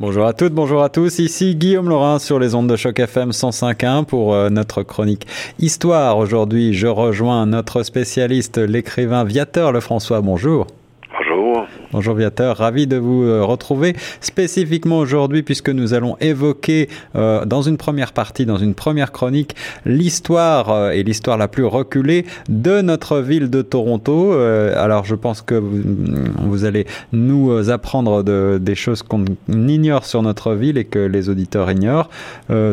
Bonjour à toutes, bonjour à tous. Ici Guillaume Laurin sur les ondes de choc FM 105.1 pour euh, notre chronique Histoire. Aujourd'hui, je rejoins notre spécialiste, l'écrivain Viateur Lefrançois. Bonjour. Bonjour Viateur, ravi de vous euh, retrouver spécifiquement aujourd'hui puisque nous allons évoquer euh, dans une première partie, dans une première chronique, l'histoire euh, et l'histoire la plus reculée de notre ville de Toronto. alors je pense que vous, allez nous apprendre des choses qu'on ignore sur notre ville et que les auditeurs ignorent.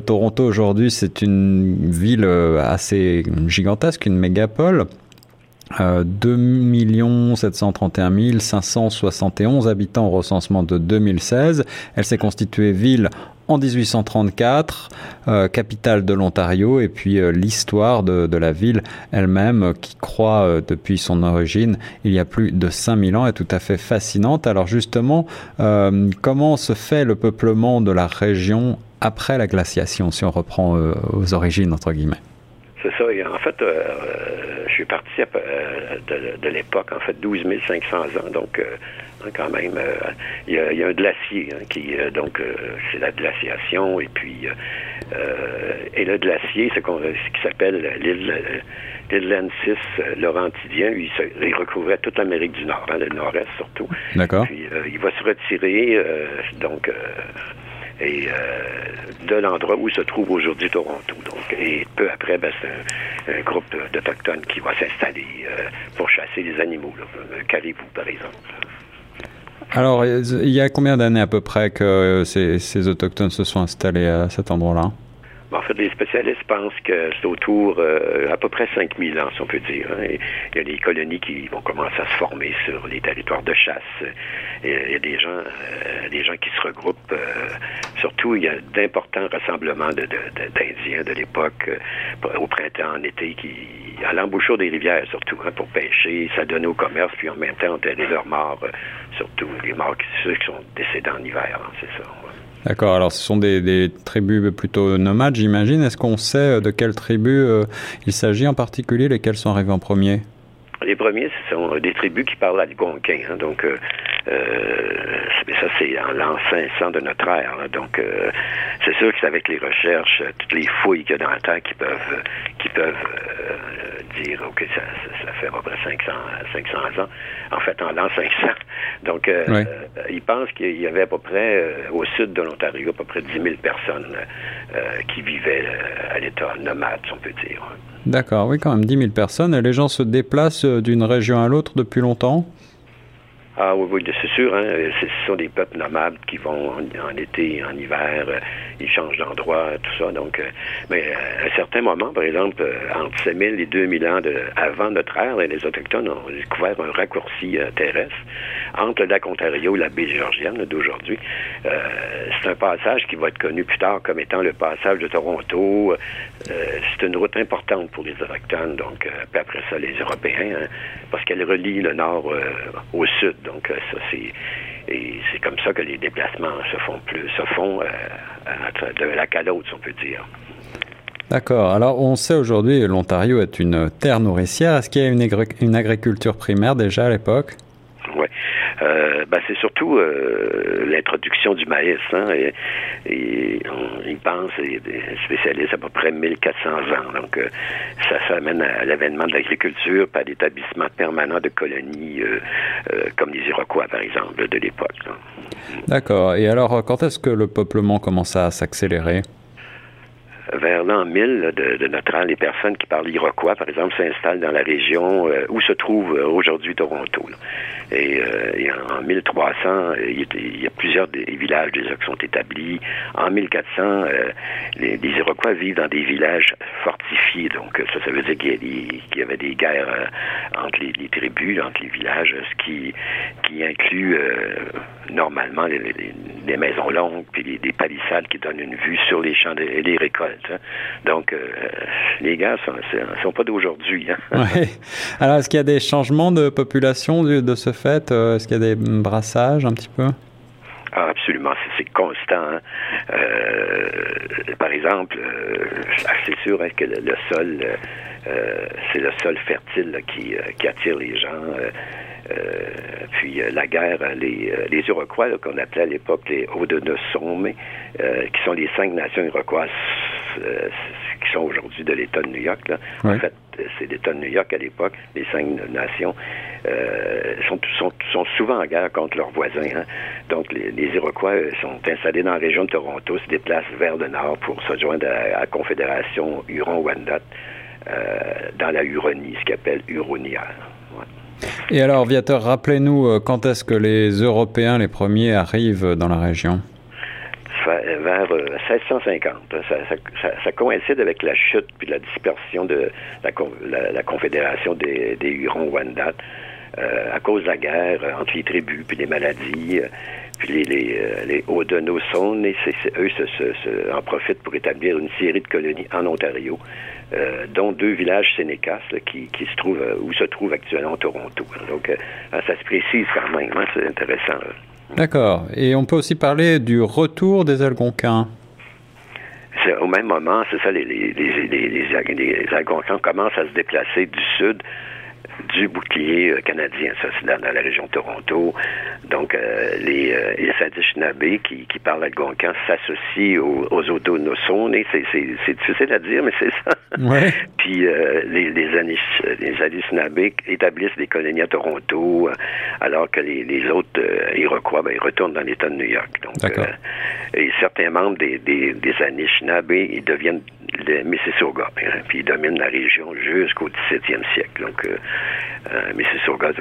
Toronto aujourd'hui c'est une ville assez gigantesque, une mégapole. 2 731 571 habitants au recensement de 2016. Elle s'est constituée ville en 1834, euh, capitale de l'Ontario, et puis euh, l'histoire de, la ville elle-même, euh, qui croît depuis son origine il y a plus de 5000 ans, est tout à fait fascinante. Alors justement, comment se fait le peuplement de la région après la glaciation, si on reprend aux origines, entre guillemets? C'est ça, en fait je suis parti euh, de, l'époque, en fait, 12 500 ans. Donc, euh, quand même, euh, il y, a un glacier hein, qui, donc, c'est la glaciation. Et puis, et le glacier, c'est ce qui s'appelle l'île l'île Lancis laurentidien. Il, il, recouvrait toute l'Amérique du Nord, hein, le nord-est surtout. D'accord. Puis, il va se retirer, donc et euh, de l'endroit où se trouve aujourd'hui Toronto. Donc, et peu après, ben, c'est un, groupe d'Autochtones qui va s'installer euh, pour chasser les animaux, là, caribou par exemple. Alors, il y a combien d'années à peu près que ces Autochtones se sont installés à cet endroit-là? En fait, les spécialistes pensent que c'est autour euh, à peu près 5000 ans, si on peut dire. Hein. il y a des colonies qui vont commencer à se former sur les territoires de chasse. Il y a des gens, euh, des gens qui se regroupent. Euh, surtout, il y a d'importants rassemblements d'Indiens de, l'époque au printemps, en été, qui à l'embouchure des rivières surtout, hein, pour pêcher, ça donne au commerce, puis en même temps enterrer leurs morts, surtout les morts ceux qui sont décédés en hiver, hein, c'est ça. D'accord, alors ce sont des, tribus plutôt nomades, j'imagine. Est-ce qu'on sait de quelles tribus euh, il s'agit en particulier, lesquelles sont arrivées en premier? Les premiers, ce sont des tribus qui parlent algonquin. Hein, donc, euh, euh, ça, c'est en l'an 500 de notre ère. donc, c'est sûr que c'est avec les recherches, toutes les fouilles qu'il y a dans la terre qui peuvent, qui peuvent dire, OK, ça, ça, fait à peu près 500, 500 ans. En fait, en l'an 500. Donc, euh, euh, ils pensent qu'il y avait à peu près, euh, au sud de l'Ontario, à peu près 10 000 personnes qui vivaient à l'état nomade, si on peut dire. D'accord, oui, quand même 10 000 personnes. Les gens se déplacent d'une région à l'autre depuis longtemps? Ah oui, oui, c'est sûr. Hein, ce sont des peuples nomades qui vont en, été, en hiver, ils changent d'endroit, tout ça. Donc, euh, mais euh, à un certain moment, par exemple, entre 5000 et 2000 ans avant notre ère, les Autochtones ont découvert un raccourci terrestre entre le lac Ontario et la baie géorgienne d'aujourd'hui. c'est un passage qui va être connu plus tard comme étant le passage de Toronto. c'est une route importante pour les Autochtones, donc, puis après ça, les Européens, hein, parce qu'elle relie le nord au sud. Donc, euh, ça, c'est. Et c'est comme ça que les déplacements se font plus, se font euh, de lac à l'autre, si on peut dire. D'accord. Alors, on sait aujourd'hui que l'Ontario est une terre nourricière. Est-ce qu'il y a une agriculture primaire déjà à l'époque? Euh, ben, c'est surtout euh, l'introduction du maïs. Hein, et, et on y pense, les spécialistes, à peu près 1400 ans. Donc, euh, ça, ça amène à, l'avènement de l'agriculture, pas d'établissement permanent de colonies comme les Iroquois, par exemple, de l'époque. D'accord. Et alors, quand est-ce que le peuplement commence à s'accélérer? Vers l'an 1000 de, notre ère, les personnes qui parlent iroquois, par exemple, s'installent dans la région euh, où se trouve euh, aujourd'hui Toronto. Et, euh, en 1300, il y, a plusieurs des villages qui sont établis. En 1400, les, Iroquois vivent dans des villages fortifiés. Donc, ça, ça veut dire qu'il y, avait des guerres entre les, tribus, entre les villages, ce qui, inclut normalement les, maisons longues, puis des palissades qui donnent une vue sur les champs et les récoltes. Hein. Donc, euh, les gars ne sont, pas d'aujourd'hui. Hein. Alors, est-ce qu'il y a des changements de population de, ce fait? Euh, est-ce qu'il y a des brassages un petit peu? Ah, absolument, c'est constant. Hein. Euh, par exemple, c'est sûr que le, sol, c'est le sol fertile qui, attire les gens. puis la guerre, les, les Iroquois, qu'on appelait à l'époque les Haudenosaunee, qui sont les cinq nations iroquoises qui sont aujourd'hui de l'État de New York. Là. En fait, c'est l'État de New York à l'époque, les cinq nations, euh, sont, sont, sont, souvent en guerre contre leurs voisins. Hein. Donc, les, les, Iroquois sont installés dans la région de Toronto, se déplacent vers le nord pour se joindre à, la Confédération Huron-Wendat euh, dans la Huronie, ce qu'on appelle Huronière. Et alors, Viateur, rappelez-nous euh, quand est-ce que les Européens, les premiers, arrivent dans la région? Vers 1650. Euh, ça, coïncide avec la chute puis la dispersion de la, confédération des, Hurons-Wendat euh, à cause de la guerre euh, entre les tribus puis les maladies. puis les, les, les eux se, en profitent pour établir une série de colonies en Ontario, dont deux villages sénécas qui, se trouvent où se trouve actuellement Toronto. Donc, ça se précise quand même, hein, c'est intéressant. D'accord. Et on peut aussi parler du retour des Algonquins. Au même moment, c'est ça, les, les, les, les, Algonquins commencent à se déplacer du sud du bouclier euh, canadien, ça c'est dans, la région de Toronto. Donc euh, les, euh, les Anishinaabe qui, qui parlent algonquin s'associent aux, aux c'est difficile à dire, mais c'est ça. Ouais. Puis euh, les, les, Anish, les Anishinaabe établissent des colonies à Toronto, alors que les, les autres Iroquois, ben, ils retournent dans l'État de New York. Donc, et certains membres des, des, des Anishinaabe, ils deviennent le Mississauga. Hein, puis ils dominent la région jusqu'au 17e siècle. Donc, euh, euh, Mississauga,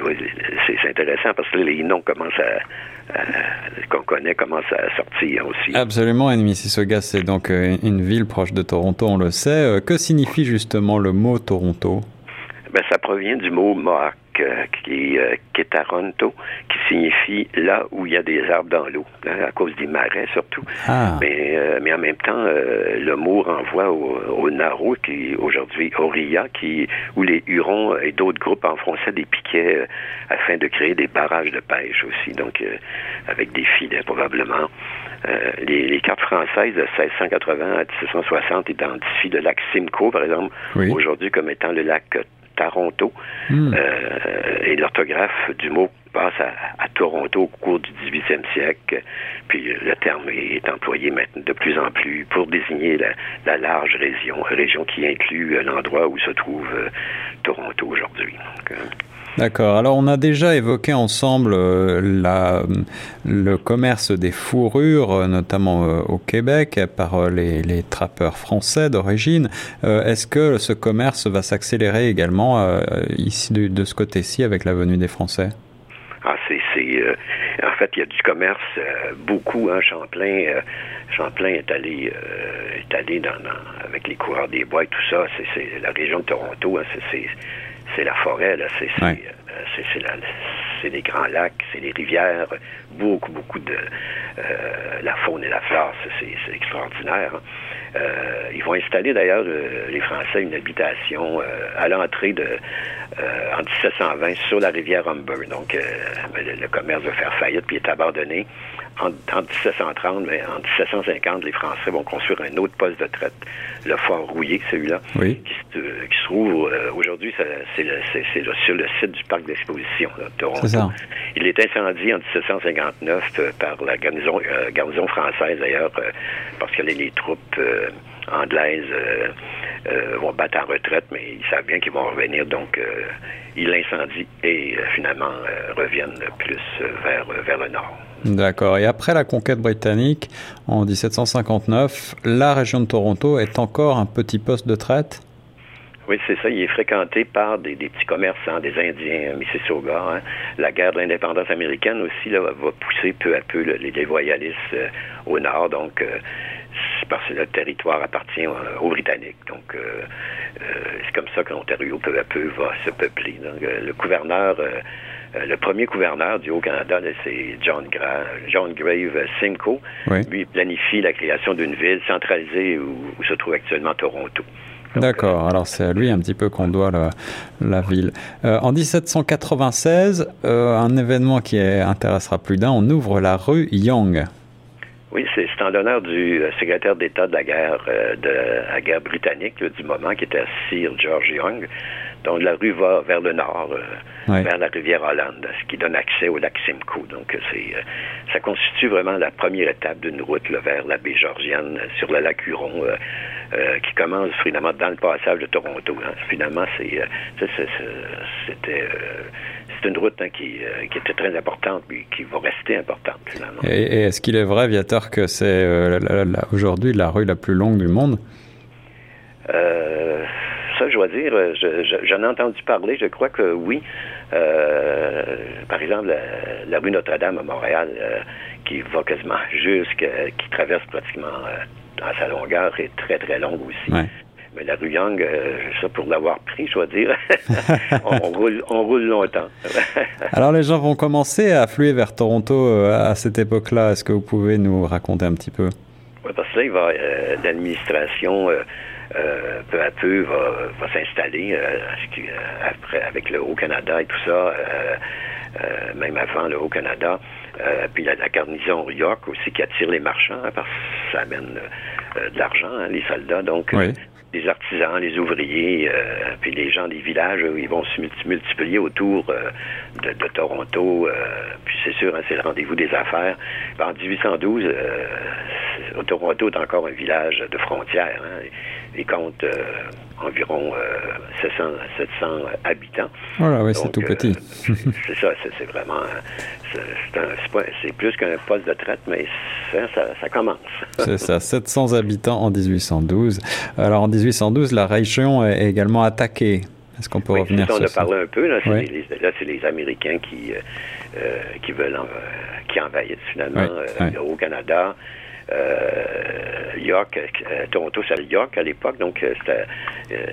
c'est intéressant parce que les noms commencent à, qu'on connaît commencent à sortir aussi. Absolument, et Mississauga, c'est donc euh, une ville proche de Toronto, on le sait. Que signifie justement le mot Toronto? Ben, ça provient du mot Mohawk qui, euh, qui est qui signifie là où il y a des arbres dans l'eau, hein, à cause des marais surtout. Ah. Mais, euh, mais en même temps, euh, le mot renvoie au, au Naro, qui aujourd'hui qui où les Hurons et d'autres groupes enfonçaient des piquets afin de créer des barrages de pêche aussi, donc avec des filets probablement. les, les, cartes françaises de 1680 à 1760 identifient le lac Simcoe, par exemple, aujourd'hui comme étant le lac Toronto. Hmm. Euh, et l'orthographe du mot passe à, Toronto au cours du 18e siècle. Puis le terme est employé maintenant de plus en plus pour désigner la, large région, région qui inclut l'endroit où se trouve euh, Toronto aujourd'hui. Euh, D'accord. Alors on a déjà évoqué ensemble euh, la, le commerce des fourrures, euh, notamment euh, au Québec, par les, trappeurs français d'origine. Est-ce que ce commerce va s'accélérer également ici de, ce côté-ci avec la venue des Français? Ah, c'est en fait, il y a du commerce beaucoup. Hein, Champlain, Champlain est allé, est allé avec les coureurs des bois et tout ça. C'est la région de Toronto. Hein, c'est la forêt, là. C'est ouais. c'est des grands lacs, c'est des rivières, beaucoup, beaucoup de euh, la faune et la flore, c'est extraordinaire. Hein. Euh, ils vont installer d'ailleurs euh, les Français une habitation euh, à l'entrée de en 1720 sur la rivière Humber. Donc le, le, commerce va faire faillite puis est abandonné en, 1730, mais en 1750, les Français vont construire un autre poste de traite, le Fort Rouillé, celui-là, qui, se, trouve euh, aujourd'hui, c'est sur le site du parc d'exposition de Toronto. Il est incendié en 1759 euh, par la garnison, euh, garnison française d'ailleurs, parce que les, troupes anglaises vont battre en retraite, mais ils savent bien qu'ils vont revenir, donc ils l'incendient et finalement reviennent plus vers, vers le nord. D'accord. Et après la conquête britannique, en 1759, la région de Toronto est encore un petit poste de traite? Oui, c'est ça. Il est fréquenté par des, petits commerçants, des Indiens, euh, Mississauga. Hein. La guerre de l'indépendance américaine aussi va pousser peu à peu les, voyalistes euh, au nord. Donc, euh, parce que le territoire appartient aux Britanniques. Donc, c'est comme ça que l'Ontario, peu à peu, va se peupler. Le gouverneur euh, le premier gouverneur du Haut-Canada, c'est John, John Grave Simcoe. Lui planifie la création d'une ville centralisée où, se trouve actuellement Toronto. D'accord, alors c'est à lui un petit peu qu'on doit la, ville. Euh, en 1796, euh, un événement qui intéressera plus d'un, on ouvre la rue Young. Oui, c'est en l'honneur du secrétaire d'État de la guerre de la guerre britannique du moment, qui était Sir George Young. Donc la rue va vers le nord, vers la rivière Hollande, ce qui donne accès au lac Simcoe. Donc c'est ça constitue vraiment la première étape d'une route vers la baie Georgienne sur le lac Huron. qui commence finalement dans le passage de Toronto. Hein. Finalement, c'est, c'était, c'est une route hein, qui, qui, était très importante, mais qui va rester importante finalement. Et, est-ce qu'il est vrai, Viator, que c'est aujourd'hui la rue la plus longue du monde? Euh, ça, je dois dire, j'en ai entendu parler, je crois que oui. Euh, par exemple, la, rue Notre-Dame à Montréal, euh, qui va quasiment jusqu'à, qui traverse pratiquement dans sa longueur, est très, très longue aussi. Mais la rue Young, ça pour l'avoir pris, je dois dire, on, roule, on roule longtemps. Alors les gens vont commencer à affluer vers Toronto à cette époque-là. Est-ce que vous pouvez nous raconter un petit peu? Oui, parce que là, il va, l'administration euh, peu à peu va, va s'installer euh, euh, après avec le Haut-Canada et tout ça, même avant le Haut-Canada. Puis la, la garnison York aussi qui attire les marchands hein, parce que ça amène de l'argent, hein, les soldats. Donc les artisans, les ouvriers, puis les gens des villages, ils vont se multiplier autour de, de, Toronto. puis c'est sûr, hein, c'est le rendez-vous des affaires. En 1812, Toronto est encore un village de frontières. Hein, il compte euh, environ 700, euh, 700 habitants. Voilà, oui, c'est tout euh, petit. c'est ça, c'est vraiment. C'est plus qu'un poste de traite, mais ça, ça, commence. c'est ça, 700 habitants en 1812. Alors en 1812, la région est également attaquée. Est-ce qu'on peut revenir sur ça? On a parlé un peu. Là, c'est les, Américains qui, qui veulent qui envahissent finalement au Canada. Euh, York, euh, Toronto, c'est York à l'époque, donc euh,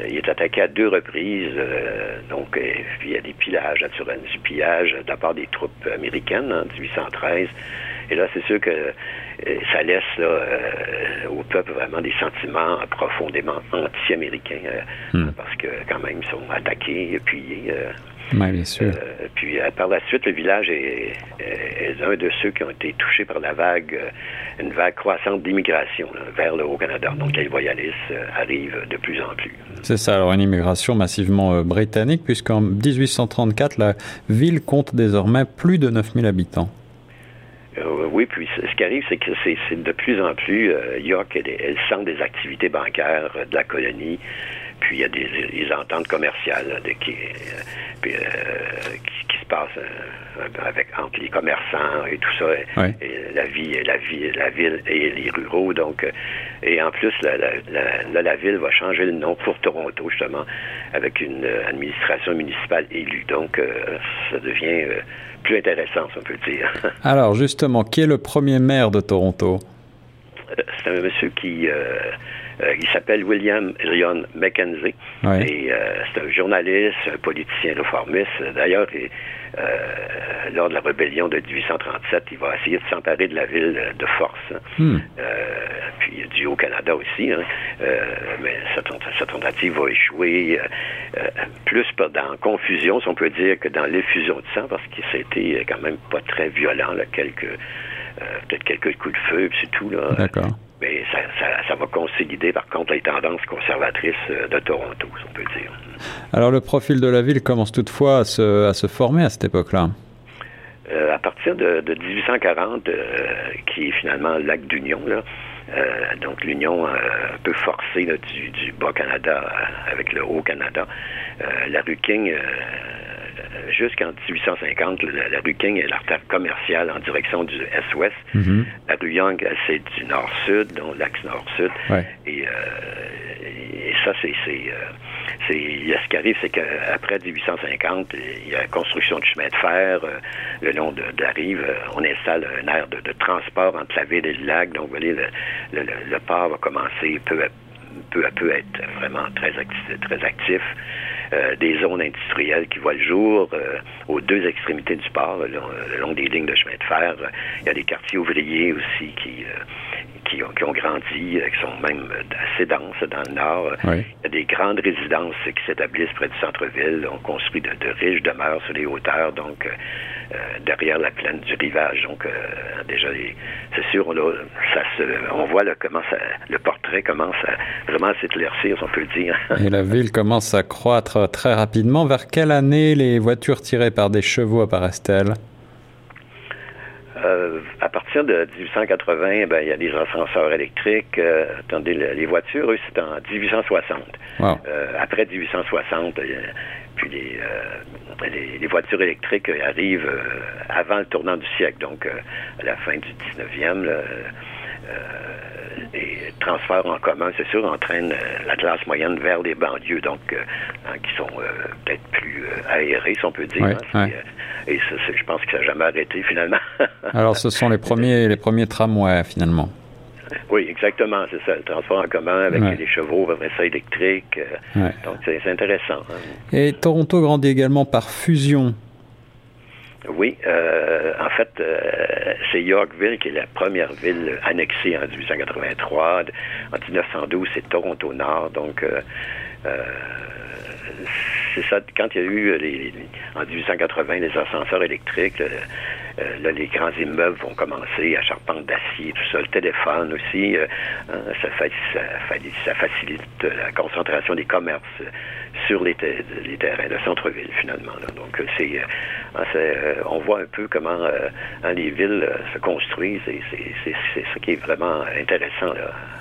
il est attaqué à deux reprises. donc il y a des pillages, naturellement, du pillage de la part des troupes américaines en 1813. Et là, c'est sûr que ça laisse au peuple vraiment des sentiments profondément anti-américains, hmm. parce que quand même, ils sont attaqués, puis oui, bien sûr. Euh, puis euh, par la suite, le village est, un de ceux qui ont été touchés par la vague, euh, une vague croissante d'immigration vers le Haut-Canada. Donc les voyalistes arrivent de plus en plus. C'est ça, alors une immigration massivement britannique, puisqu'en 1834, la ville compte désormais plus de 9000 habitants. oui, puis ce qui arrive, c'est que c'est de plus en plus, York, elle, elle sent des activités bancaires de la colonie puis il y a des, ententes commerciales qui, euh, euh, qui, se passent euh, avec entre les commerçants et tout ça, et la vie, la vie, la ville et les ruraux. Donc, et en plus, la, la, la, ville va changer le nom pour Toronto justement, avec une administration municipale élue. Donc, ça devient plus intéressant, si on peut dire. Alors, justement, qui est le premier maire de Toronto? C'est un monsieur qui euh, il s'appelle William Lyon Mackenzie. Et euh, c'est un journaliste, un politicien réformiste. D'ailleurs, euh, lors de la rébellion de 1837, il va essayer de s'emparer de la ville de force. Hein. Hmm. puis du Haut-Canada aussi. Hein. mais sa, tentative va échouer. plus dans confusion, si on peut dire, que dans l'effusion de sang, parce que c'était quand même pas très violent. quelques peut-être quelques coups de feu, puis c'est tout. D'accord mais ça, va consolider par contre les tendances conservatrices euh, de Toronto, si on peut dire. Alors le profil de la ville commence toutefois à se, à se former à cette époque-là. Euh, à partir de, 1840, euh, qui est finalement l'acte d'union, donc l'union un peu forcée du, du Bas-Canada avec le Haut-Canada, la rue King jusqu'en 1850, la, rue King est l'artère commerciale en direction du Est-Ouest. Mhm. La rue Young, c'est du Nord-Sud, donc l'axe Nord-Sud. Et, euh, et, ça, c'est... Euh, ce qui arrive, c'est qu'après 1850, il y a la construction de chemin de fer euh, le long de, la rive. on installe un aire de, transport entre la ville et le lac. Donc, vous voyez, le, le, port va commencer peu à, peu à peu être vraiment très actif. Très actif. Euh, des zones industrielles qui voient le jour euh, aux deux extrémités du port, le, long des lignes de chemin de fer. Il y a des quartiers ouvriers aussi qui, euh, qui, ont, qui ont grandi, qui sont même assez denses dans le nord. Il y a des grandes résidences qui s'établissent près du centre-ville. On construit de, riches demeures sur les hauteurs, donc derrière la plaine du rivage. Donc déjà, c'est sûr, on, ça on voit comment le portrait commence à vraiment s'éclaircir, si on peut le dire. Et la ville commence à croître très rapidement. Vers quelle année les voitures tirées par des chevaux apparaissent-elles? Euh, à partir de 1880, ben, il y a des ascenseurs électriques. Euh, attendez, les voitures, eux, c'est en 1860. Euh, après 1860, puis les, les, voitures électriques arrivent avant le tournant du siècle, donc à la fin du 19e. les transferts en commun, c'est sûr, entraînent la classe moyenne vers les banlieues, donc hein, qui sont peut-être plus aérées, si on peut dire. Hein, et je pense que ça n'a jamais arrêté finalement. Alors ce sont les premiers, les premiers tramways finalement. Oui, exactement, c'est ça, le transport en commun avec les chevaux, après ça électrique. Euh, donc c'est intéressant. Hein. Et Toronto grandit également par fusion. Oui, euh, en fait, euh, c'est Yorkville qui est la première ville annexée en 1883. En 1912, c'est Toronto Nord. Donc, c'est ça, quand il y a eu les, en 1880 les ascenseurs électriques, euh, euh, là, les grands immeubles vont commencer à charpente d'acier, tout ça. Le téléphone aussi, euh, hein, ça, facilite la concentration des commerces sur les, terrains de centre-ville, finalement. Donc, c'est, on voit un peu comment hein, les villes se construisent et c'est, ce qui est vraiment intéressant.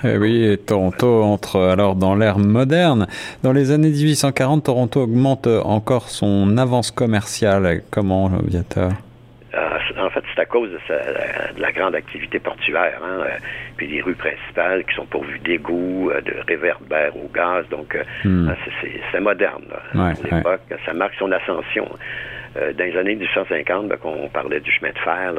Eh oui, et Toronto entre alors dans l'ère moderne. Dans les années 1840, Toronto augmente encore son avance commerciale. Comment, Viateur? En fait, c'est à cause de, la grande activité portuaire, hein, euh, puis les rues principales qui sont pourvues d'égouts, euh, de réverbères au gaz. Donc, euh, hmm. hein, c'est moderne à l'époque. Ça marque son ascension. Euh, dans les années 1850, ben, on parlait du chemin de fer,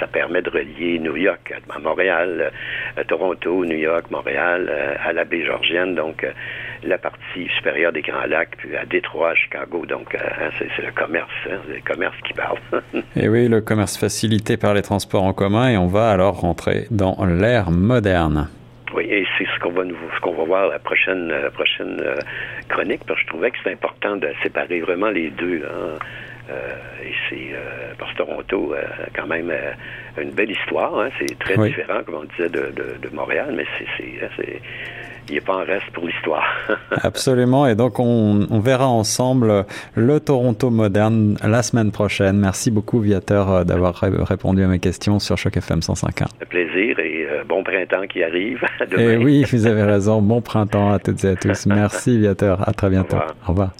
ça, permet de relier New York à Montréal, à Toronto, New York, Montréal, à la baie Georgienne, donc la partie supérieure des Grands Lacs, puis à Détroit, Chicago. Donc, hein, c'est le commerce, hein, c'est le commerce qui parle. et oui, le commerce facilité par les transports en commun, et on va alors rentrer dans l'ère moderne. Oui, et c'est ce qu'on va nous, ce qu'on va voir la prochaine, la prochaine euh, chronique, parce que je trouvais que c'est important de séparer vraiment les deux. Hein. Euh, et c'est euh, parce que Toronto a quand même une belle histoire. Hein. C'est très différent, comme on disait, de, de, de Montréal, mais c'est il n'est pas en reste pour l'histoire. Absolument. Et donc, on, on, verra ensemble le Toronto moderne la semaine prochaine. Merci beaucoup, Viateur, euh, d'avoir répondu à mes questions sur Choc FM 105.1. Un plaisir et euh, bon printemps qui arrive. Et oui, vous avez raison. Bon printemps à toutes et à tous. Merci, Viateur. À très bientôt. Au revoir.